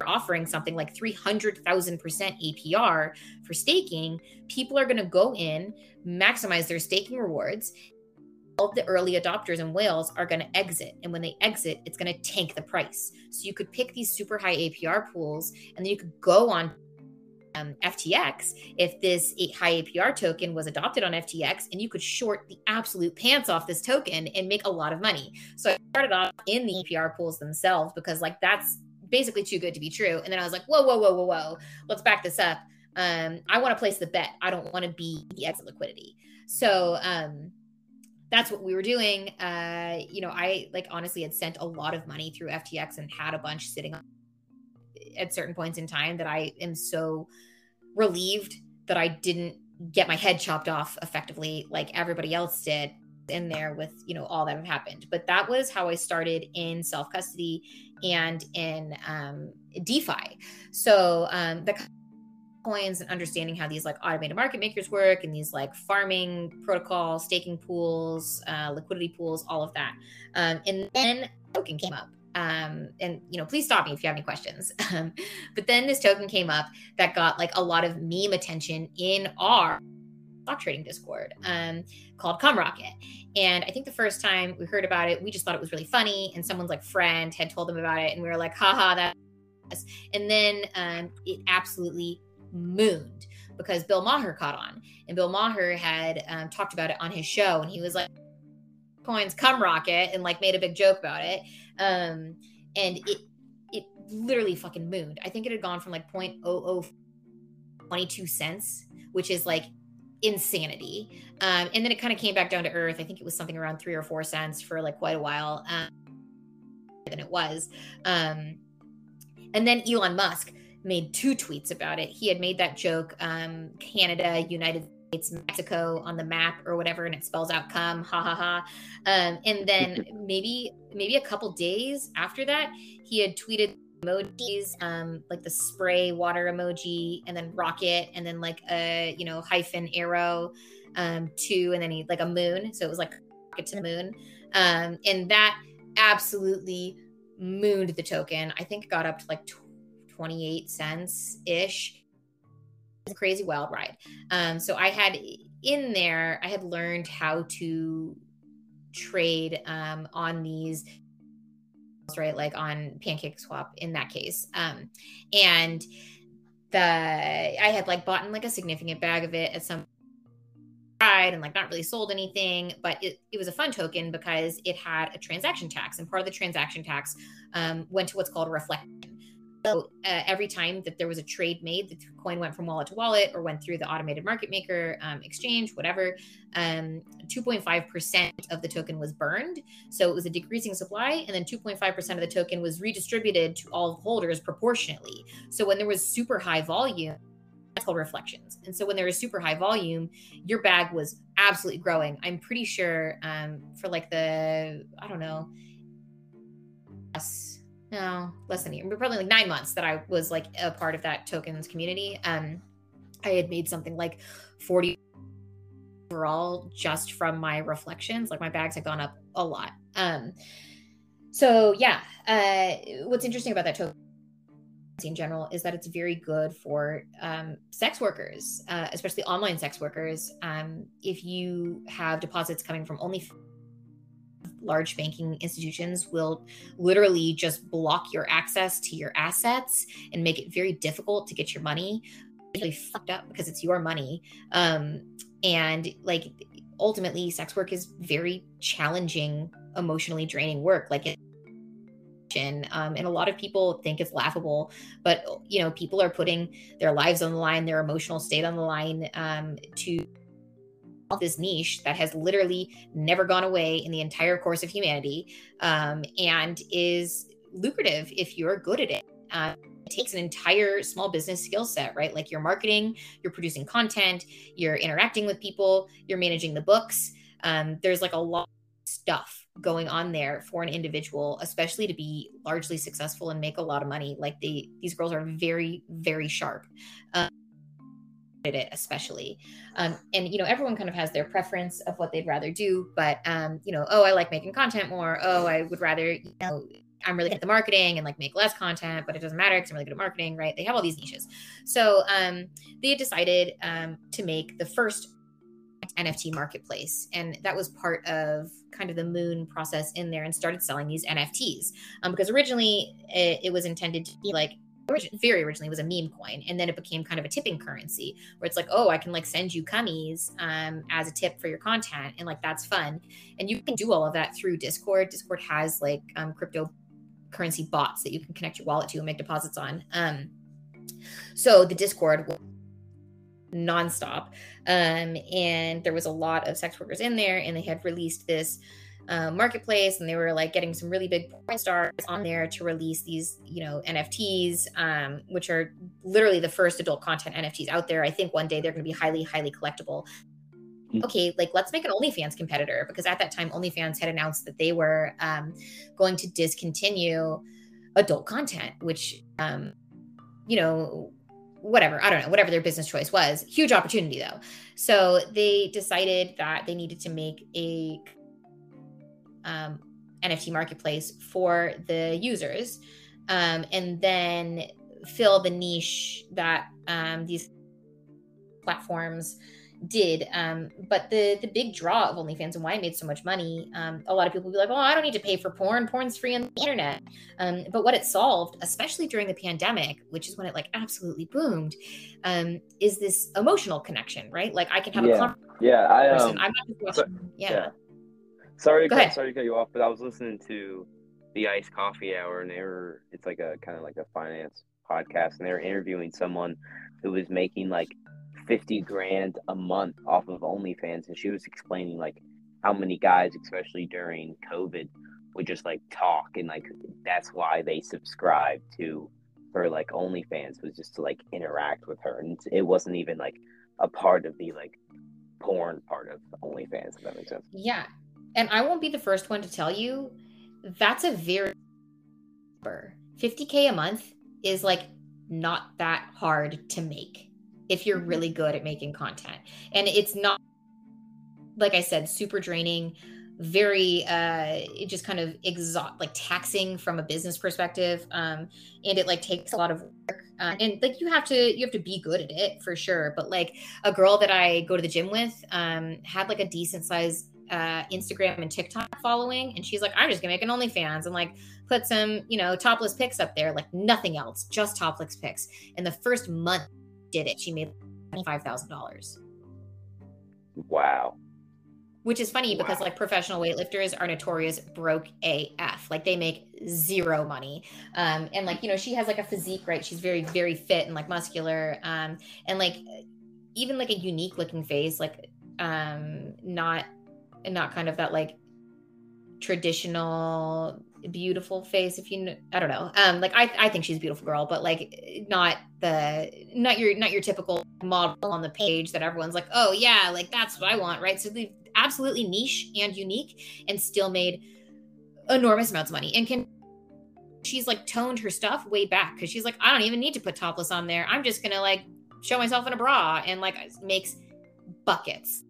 offering something like 300,000% APR for staking, people are going to go in, maximize their staking rewards. All the early adopters and whales are going to exit. And when they exit, it's going to tank the price. So you could pick these super high APR pools and then you could go on um, FTX if this high APR token was adopted on FTX and you could short the absolute pants off this token and make a lot of money. So I started off in the APR pools themselves because like that's basically too good to be true. And then I was like, whoa, whoa, whoa, whoa, whoa, let's back this up. Um, I want to place the bet. I don't want to be the exit liquidity. So um, that's what we were doing. Uh, you know, I like honestly had sent a lot of money through FTX and had a bunch sitting on at certain points in time that I am so relieved that I didn't get my head chopped off effectively like everybody else did in there with you know all that happened. But that was how i started in self custody and in um, defi. So um, the coins and understanding how these like automated market makers work and these like farming protocol staking pools uh, liquidity pools all of that um, and then token came up um, and you know, please stop me if you have any questions. Um, but then this token came up that got like a lot of meme attention in our stock trading Discord um, called Rocket. And I think the first time we heard about it, we just thought it was really funny. And someone's like friend had told them about it, and we were like, haha, that. And then um, it absolutely mooned because Bill Maher caught on, and Bill Maher had um, talked about it on his show, and he was like, "Coins come rocket," and like made a big joke about it. Um, and it it literally fucking mooned. I think it had gone from like 0.0022 cents, which is like insanity. Um, and then it kind of came back down to earth. I think it was something around three or four cents for like quite a while. Um, than it was. Um, and then Elon Musk made two tweets about it. He had made that joke, um, Canada, United it's Mexico on the map or whatever, and it spells out come, ha ha ha. Um, and then maybe maybe a couple days after that, he had tweeted emojis, um, like the spray water emoji, and then rocket, and then like a you know hyphen arrow, um, two, and then he like a moon. So it was like rocket to the moon, um, and that absolutely mooned the token. I think it got up to like 28 cents ish crazy wild ride. Um, so I had in there, I had learned how to trade um, on these right like on PancakeSwap in that case um and the i had like bought in like a significant bag of it at some ride and like not really sold anything but it, it was a fun token because it had a transaction tax and part of the transaction tax um, went to what's called a reflection so uh, every time that there was a trade made, the coin went from wallet to wallet or went through the automated market maker um, exchange, whatever. Um, 2.5% of the token was burned. So it was a decreasing supply. And then 2.5% of the token was redistributed to all holders proportionately. So when there was super high volume, that's called reflections. And so when there was super high volume, your bag was absolutely growing. I'm pretty sure um, for like the, I don't know, no, less than a year, probably like nine months that I was like a part of that tokens community. Um, I had made something like 40 overall just from my reflections. Like my bags had gone up a lot. Um, so yeah, uh, what's interesting about that token in general is that it's very good for um, sex workers, uh, especially online sex workers. Um, if you have deposits coming from only large banking institutions will literally just block your access to your assets and make it very difficult to get your money. Really fucked up because it's your money. Um and like ultimately sex work is very challenging emotionally draining work. Like it um, and a lot of people think it's laughable but you know people are putting their lives on the line their emotional state on the line um, to this niche that has literally never gone away in the entire course of humanity um, and is lucrative if you're good at it uh, it takes an entire small business skill set, right? Like you're marketing, you're producing content, you're interacting with people, you're managing the books. Um, there's like a lot of stuff going on there for an individual, especially to be largely successful and make a lot of money. Like they, these girls are very, very sharp. Um, it especially um, and you know everyone kind of has their preference of what they'd rather do but um, you know oh i like making content more oh i would rather you know I'm really good at the marketing and like make less content, but it doesn't matter because I'm really good at marketing, right? They have all these niches. So um, they decided um, to make the first NFT marketplace. And that was part of kind of the moon process in there and started selling these NFTs. Um, because originally it, it was intended to be like, very originally was a meme coin and then it became kind of a tipping currency where it's like oh i can like send you cummies um, as a tip for your content and like that's fun and you can do all of that through discord discord has like um, crypto currency bots that you can connect your wallet to and make deposits on. Um, so the Discord was nonstop. Um, and there was a lot of sex workers in there, and they had released this uh, marketplace, and they were like getting some really big porn stars on there to release these, you know, NFTs, um, which are literally the first adult content NFTs out there. I think one day they're going to be highly, highly collectible. Mm. okay, like let's make an OnlyFans competitor because at that time OnlyFans had announced that they were um, going to discontinue adult content, which um, you know, whatever I don't know, whatever their business choice was. Huge opportunity though. So they decided that they needed to make a um, NFT marketplace for the users, um, and then fill the niche that um, these platforms did. Um, but the the big draw of OnlyFans and why it made so much money, um, a lot of people will be like, "Oh, I don't need to pay for porn. Porn's free on the internet." Um, but what it solved, especially during the pandemic, which is when it like absolutely boomed, um, is this emotional connection, right? Like I can have yeah. a conversation. Yeah, I um, I'm not just watching. Yeah. yeah. Sorry, to cut, sorry to cut you off, but I was listening to the Iced Coffee Hour, and they were it's like a kind of like a finance podcast, and they were interviewing someone who was making like 50 grand a month off of OnlyFans. And she was explaining like how many guys, especially during COVID, would just like talk and like that's why they subscribed to her like OnlyFans was just to like interact with her. And it wasn't even like a part of the like porn part of OnlyFans, if that makes sense. Yeah. And I won't be the first one to tell you that's a very 50k a month is like not that hard to make if you're mm-hmm. really good at making content. And it's not, like I said, super draining, very, uh, it just kind of exhaust, like taxing from a business perspective. Um, and it like takes a lot of work. Uh, and like you have to, you have to be good at it for sure. But like a girl that I go to the gym with, um, had like a decent size uh, Instagram and TikTok following, and she's like, I'm just gonna make an OnlyFans and like put some, you know, topless pics up there, like nothing else, just topless pics. And the first month did it. She made $25,000. Wow. Which is funny wow. because like professional weightlifters are notorious broke AF. Like they make zero money. Um, and like, you know, she has like a physique, right? She's very, very fit and like muscular. Um, and like even like a unique looking face, like um, not not kind of that like traditional beautiful face if you i don't know um like i i think she's a beautiful girl but like not the not your not your typical model on the page that everyone's like oh yeah like that's what i want right so they absolutely niche and unique and still made enormous amounts of money and can she's like toned her stuff way back because she's like, I don't even need to put topless on there. I'm just gonna like show myself in a bra and like makes buckets.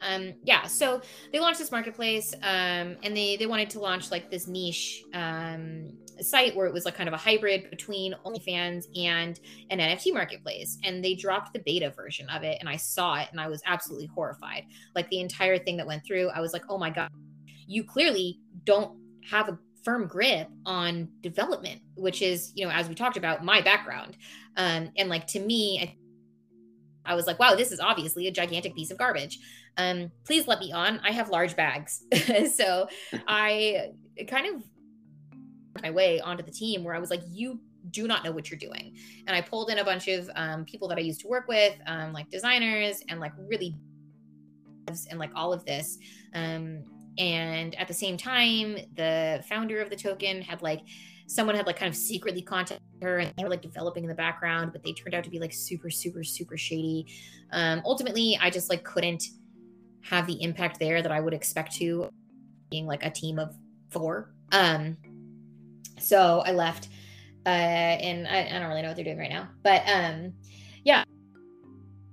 Um, yeah, so they launched this marketplace, um, and they they wanted to launch like this niche um, site where it was like kind of a hybrid between OnlyFans and an NFT marketplace. And they dropped the beta version of it, and I saw it, and I was absolutely horrified. Like the entire thing that went through, I was like, oh my god, you clearly don't have a firm grip on development, which is, you know, as we talked about, my background. Um, and like to me, I, I was like, wow, this is obviously a gigantic piece of garbage. Um, please let me on. I have large bags. so I kind of my way onto the team where I was like, you do not know what you're doing. And I pulled in a bunch of um, people that I used to work with, um, like designers and like really and like all of this. Um, and at the same time the founder of the token had like someone had like kind of secretly contacted her and they were like developing in the background but they turned out to be like super super super shady. Um ultimately i just like couldn't have the impact there that i would expect to being like a team of four. Um so i left uh and I, I don't really know what they're doing right now but um yeah.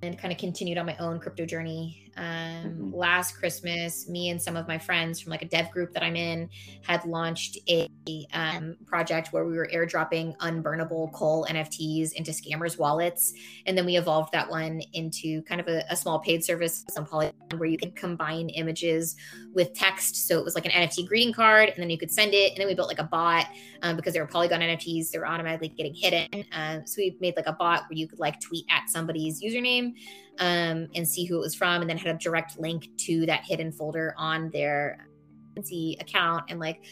And kind of continued on my own crypto journey um, mm-hmm. last christmas me and some of my friends from like a dev group that i'm in had launched a um, project where we were airdropping unburnable coal nfts into scammers wallets. And then we evolved that one into kind of a, a small paid service on polygon where you can combine images with text. So it was like an nft greeting card and then you could send it. And then we built like a bot um, because they were polygon nfts they were automatically getting hidden. Uh, so we made like a bot where you could like tweet at somebody's username um, and see who it was from, and then had a direct link to that hidden folder on their account. And like,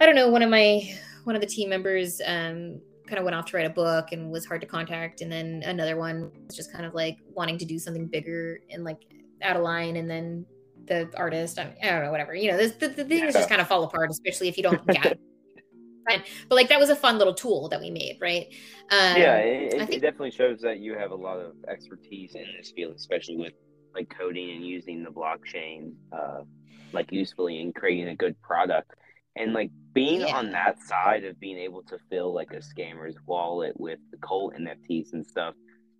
I don't know, one of my one of the team members um, kind of went off to write a book and was hard to contact, and then another one was just kind of like wanting to do something bigger and like out of line, and then the artist, I, mean, I don't know, whatever. You know, this, the, the things just kind of fall apart, especially if you don't but like that was a fun little tool that we made, right? Um, yeah, it, think, it, definitely shows that you have a lot of expertise in this field, especially with like coding and using the blockchain uh, like usefully and creating a good product. And like being yeah. on that side of being able to fill like a scammer's wallet with the coal NFTs and stuff,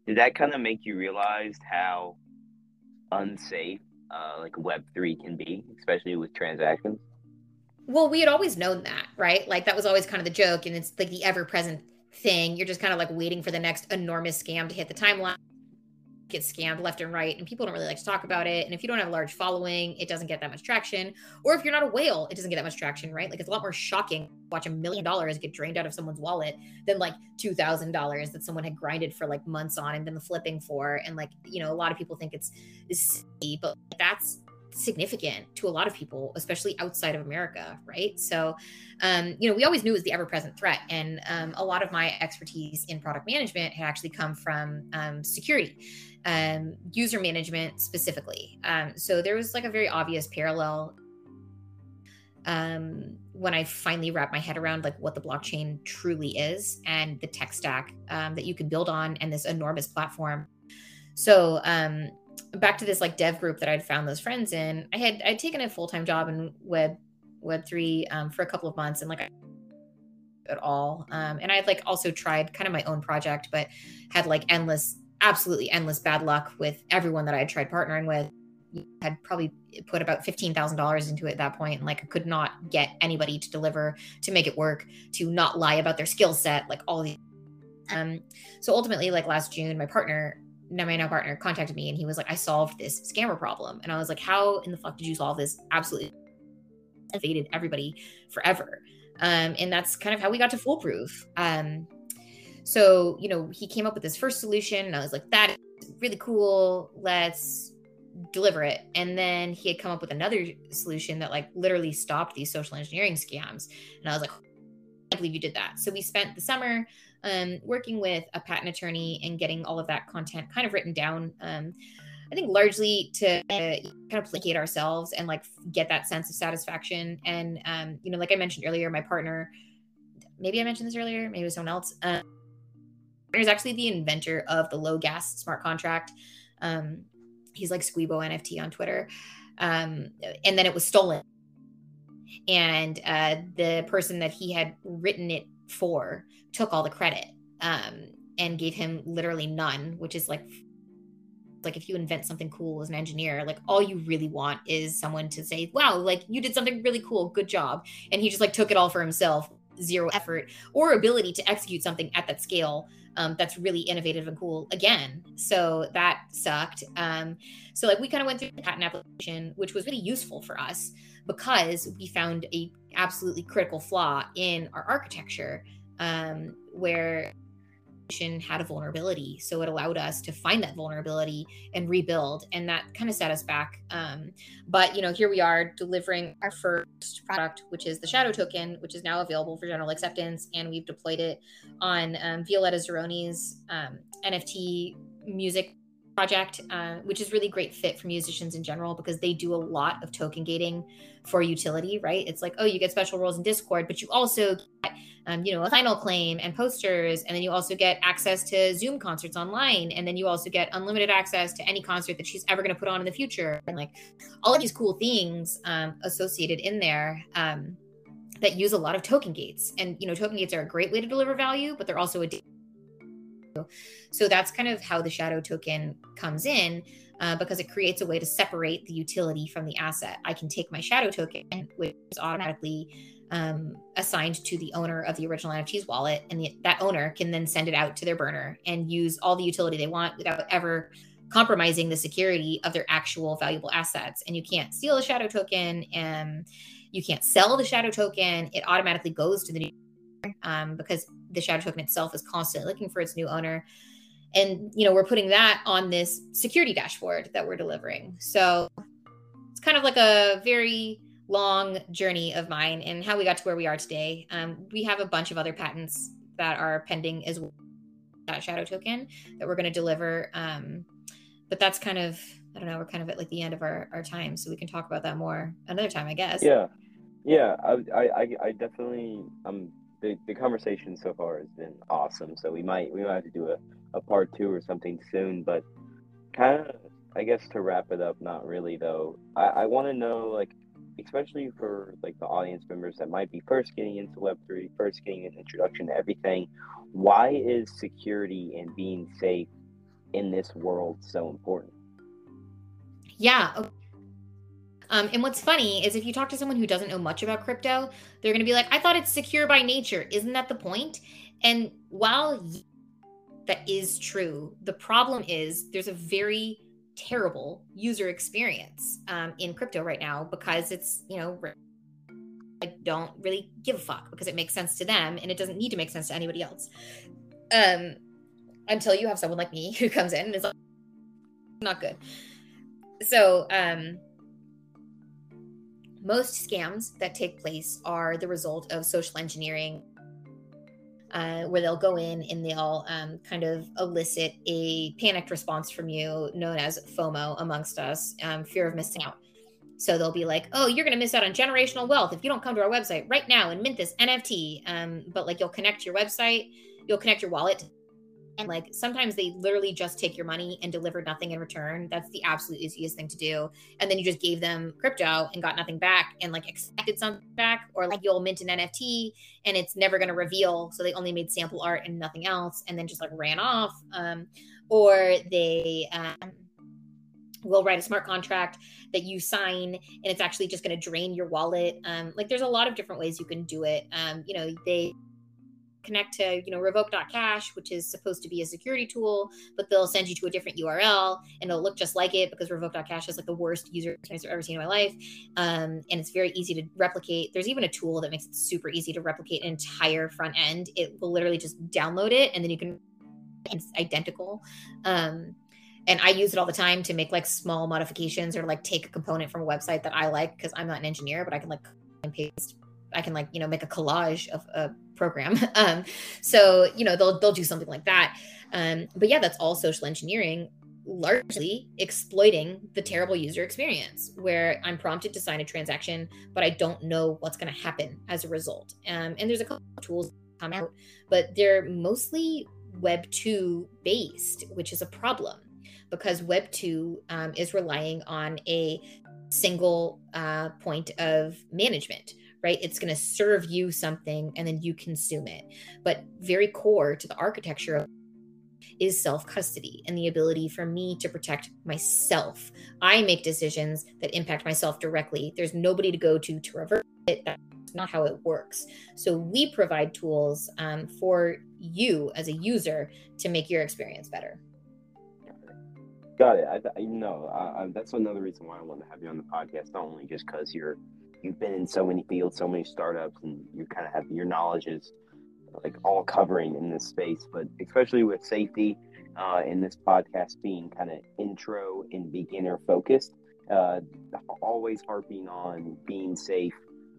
did that kind of make you realize how unsafe uh, like Web three can be, especially with transactions? Well, we had always known that, right? Like that was always kind of the joke, and it's like the ever present thing. You're just kind of like waiting for the next enormous scam to hit the timeline, get scammed left and right, and people don't really like to talk about it. And if you don't have a large following, it doesn't get that much traction. Or if you're not a whale, it doesn't get that much traction, right? Like it's a lot more shocking watch a million dollars get drained out of someone's wallet than like two thousand dollars that someone had grinded for like months on and been flipping for. And like you know, a lot of people think it's, it's but that's significant to a lot of people, especially outside of America, right? So, um, you know, we always knew it was the ever present threat. And um, a lot of my expertise in product management had actually come from um, security, um, user management specifically. Um, so there was like a very obvious parallel um, when I finally wrapped my head around like what the blockchain truly is and the tech stack that you can build on and this enormous platform. So, um, back to this like dev group that I'd found those friends in, I had I'd taken a full time job in web web three um, for a couple of months and like at all. Um, and I had like also tried kind of my own project, but had like endless, absolutely endless bad luck with everyone that I had tried partnering with. Had probably put about fifteen thousand dollars into it at that point, and like I could not get anybody to deliver, to make it work, to not lie about their skill set, like all these. Um, so ultimately, like last June, my partner my now partner contacted me and he was like, I solved this scammer problem. And I was like, how in the fuck did you solve this? Absolutely evaded everybody forever. Um, and that's kind of how we got to foolproof. Um, so, you know, he came up with this first solution and I was like, that is really cool. Let's deliver it. And then he had come up with another solution that like literally stopped these social engineering scams. And I was like, I believe you did that. So we spent the summer um, working with a patent attorney and getting all of that content kind of written down. Um, I think largely to uh, kind of placate ourselves and like get that sense of satisfaction. And um, you know, like I mentioned earlier, my partner, maybe I mentioned this earlier, maybe it was someone else. Um, is actually the inventor of the low gas smart contract. Um, he's like Squeebo NFT on Twitter, um, and then it was stolen and uh, the person that he had written it for took all the credit um, and gave him literally none, which is like like if you invent something cool as an engineer like all you really want is someone to say wow like you did something really cool good job and he just like took it all for himself zero effort or ability to execute something at that scale um, that's really innovative and cool again. So that sucked um, so like we kind of went through the patent application which was really useful for us because we found a absolutely critical flaw in our architecture um, where had a vulnerability. So it allowed us to find that vulnerability and rebuild and that kind of set us back um, but you know here we are delivering our first product which is the shadow token which is now available for general acceptance and we've deployed it on um, Violetta Zironi's um, nft music project, uh, which is really great fit for musicians in general because they do a lot of token gating for utility, right? It's like, oh, you get special roles in Discord, but you also get, um, you know, a final claim and posters, and then you also get access to Zoom concerts online, and then you also get unlimited access to any concert that she's ever going to put on in the future, and like all of these cool things um, associated in there. Um, that use a lot of token gates and you know token gates are a great way to deliver value but they're also a so that's kind of how the shadow token comes in uh, because it creates a way to separate the utility from the asset. I can take my shadow token, which is automatically um, assigned to the owner of the original NFTs wallet, and the, that owner can then send it out to their burner and use all the utility they want without ever compromising the security of their actual valuable assets. And you can't steal a shadow token, and you can't sell the shadow token. It automatically goes to the new um, because the shadow token itself is constantly looking for its new owner and you know we're putting that on this security dashboard that we're delivering. So it's kind of like a very long journey of mine and how we got to where we are today. Um, we have a bunch of other patents that are pending as well that shadow token that we're going to deliver um, but that's kind of i don't know we're kind of at like the end of our, our time so we can talk about that more another time i guess. Yeah. Yeah i i i definitely i'm the, the conversation so far has been awesome. So we might we might have to do a, a part two or something soon. But kind of I guess to wrap it up, not really though. I, I want to know like especially for like the audience members that might be first getting into Web three, first getting an introduction to everything. Why is security and being safe in this world so important? Yeah. Um, and what's funny is if you talk to someone who doesn't know much about crypto, they're going to be like, I thought it's secure by nature. Isn't that the point? And while that is true, the problem is there's a very terrible user experience um, in crypto right now because it's, you know, I don't really give a fuck because it makes sense to them and it doesn't need to make sense to anybody else. Um, until you have someone like me who comes in and is like, not good. So, um, most scams that take place are the result of social engineering, uh, where they'll go in and they'll um, kind of elicit a panicked response from you, known as FOMO amongst us, um, fear of missing out. So they'll be like, "Oh, you're going to miss out on generational wealth if you don't come to our website right now and mint this NFT." Um, but like, you'll connect your website, you'll connect your wallet and like sometimes they literally just take your money and deliver nothing in return. That's the absolute easiest thing to do. And then you just gave them crypto and got nothing back and like expected something back, or like you'll mint an NFT and it's never going to reveal. So they only made sample art and nothing else and then just like ran off. Um, or they, um, will write a smart contract that you sign and it's actually just going to drain your wallet um, like there's a lot of different ways you can do it um, you know they connect to you know revoke.cash which is supposed to be a security tool but they'll send you to a different url and it'll look just like it because revoke.cash is like the worst user experience i've ever seen in my life. Um, and it's very easy to replicate. There's even a tool that makes it super easy to replicate an entire front end. It will literally just download it and then you can it's identical. Um, and I use it all the time to make like small modifications or like take a component from a website that I like because I'm not an engineer, but I can like and paste I can like you know make a collage of a program. Um, so you know they'll they'll do something like that. Um, but yeah, that's all social engineering, largely exploiting the terrible user experience where I'm prompted to sign a transaction, but I don't know what's going to happen as a result. Um, and there's a couple of tools come out, but they're mostly Web two based, which is a problem because Web two um, is relying on a single uh, point of management right it's going to serve you something and then you consume it but very core to the architecture of is self custody and the ability for me to protect myself. I make decisions that impact myself directly. There's nobody to go to to reverse it. That's not how it works. So we provide tools um, for you as a user to make your experience better. Got it. I, you know, I, that's another reason why I want to have you on the podcast. Not only just because you're you've been in so many fields, so many startups, and you kind of have your knowledge is like all covering in this space, but especially with safety uh, in this podcast being kind of intro and beginner focused, uh, always harping on being safe.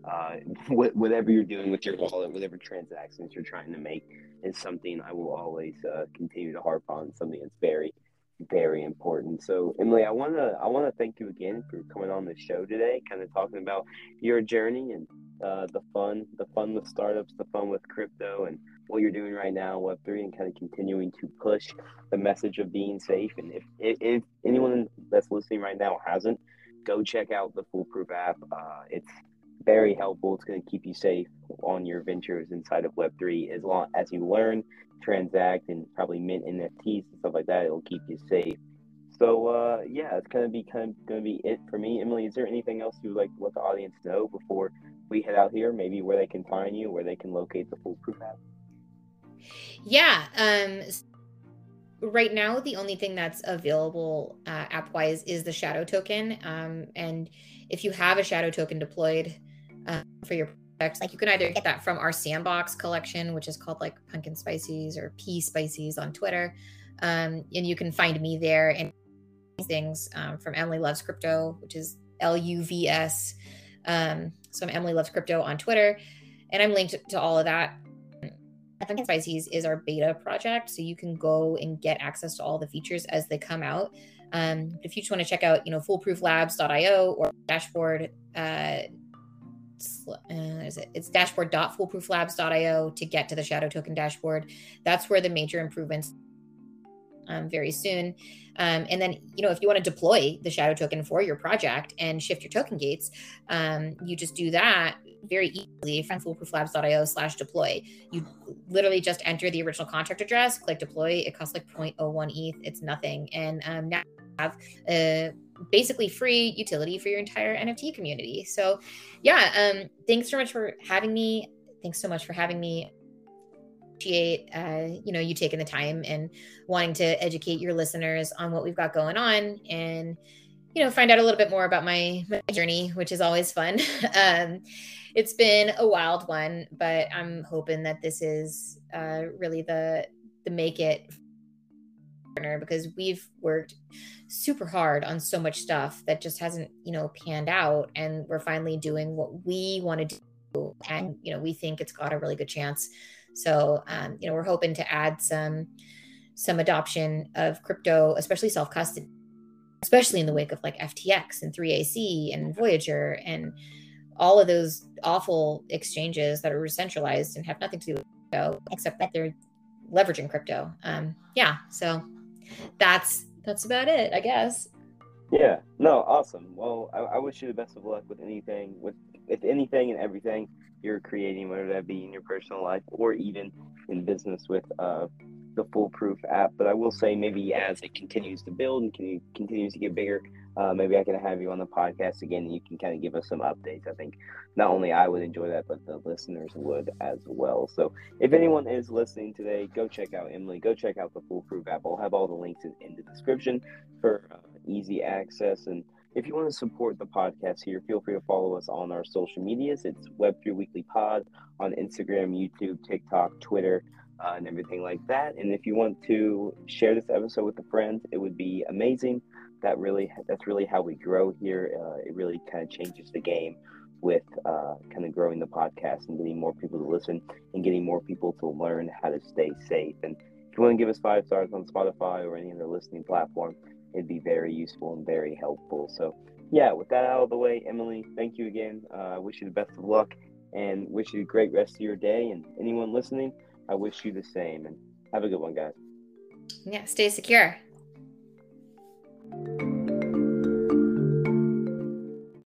Uh, whatever you're doing with your wallet, whatever transactions you're trying to make, is something I will always uh, continue to harp on. Something that's very very important. So Emily, I wanna I wanna thank you again for coming on the show today, kind of talking about your journey and uh, the fun, the fun with startups, the fun with crypto, and what you're doing right now, Web three, and kind of continuing to push the message of being safe. And if if, if anyone that's listening right now hasn't, go check out the Foolproof app. Uh, it's very helpful. It's going to keep you safe on your ventures inside of Web three as long as you learn transact and probably mint NFTs and stuff like that. It'll keep you safe. So uh, yeah, it's gonna be kind of gonna be it for me. Emily, is there anything else you would like to let the audience know before we head out here? Maybe where they can find you, where they can locate the Foolproof app. Yeah. Um, right now, the only thing that's available uh, app wise is the Shadow token. Um, and if you have a Shadow token deployed for your projects, like you can either get that from our sandbox collection, which is called like pumpkin spices or pea spices on Twitter. Um, and you can find me there and things um, from Emily Loves Crypto, which is L U V S. Um, so I'm Emily Loves Crypto on Twitter, and I'm linked to all of that. Pumpkin Spices is our beta project, so you can go and get access to all the features as they come out. Um, if you just want to check out, you know, foolprooflabs.io or dashboard uh, uh, is it? It's dashboard.foolprooflabs.io to get to the shadow token dashboard. That's where the major improvements um, very soon. Um, and then, you know, if you want to deploy the shadow token for your project and shift your token gates, um, you just do that very easily from foolprooflabs.io slash deploy. You literally just enter the original contract address, click deploy. It costs like 0.01 ETH. It's nothing. And um, now have a basically free utility for your entire NFT community. So, yeah, um, thanks so much for having me. Thanks so much for having me. Appreciate uh, you know you taking the time and wanting to educate your listeners on what we've got going on and you know find out a little bit more about my, my journey, which is always fun. um, it's been a wild one, but I'm hoping that this is uh, really the the make it because we've worked super hard on so much stuff that just hasn't, you know, panned out. And we're finally doing what we want to do. And, you know, we think it's got a really good chance. So, um, you know, we're hoping to add some, some adoption of crypto, especially self custody, especially in the wake of like FTX and 3AC and Voyager and all of those awful exchanges that are centralized and have nothing to do with crypto, except that they're leveraging crypto. Um, yeah. So that's that's about it, I guess. Yeah. No. Awesome. Well, I, I wish you the best of luck with anything, with with anything and everything you're creating, whether that be in your personal life or even in business with uh, the Foolproof app. But I will say, maybe as it continues to build and continues to get bigger, uh, maybe I can have you on the podcast again and you can kind of give us some updates. I think not only I would enjoy that, but the listeners would as well. So if anyone is listening today, go check out Emily, go check out the Foolproof app. I'll have all the links in, in the description for uh, easy access. And if you want to support the podcast here, feel free to follow us on our social medias. It's Web3 Weekly Pod on Instagram, YouTube, TikTok, Twitter. Uh, and everything like that. And if you want to share this episode with a friend, it would be amazing that really that's really how we grow here. Uh, it really kind of changes the game with uh, kind of growing the podcast and getting more people to listen and getting more people to learn how to stay safe. And if you want to give us five stars on Spotify or any other listening platform, it'd be very useful and very helpful. So, yeah, with that out of the way, Emily, thank you again. Uh, I wish you the best of luck and wish you a great rest of your day. And anyone listening, I wish you the same. And have a good one, guys. Yeah, stay secure. Thank you.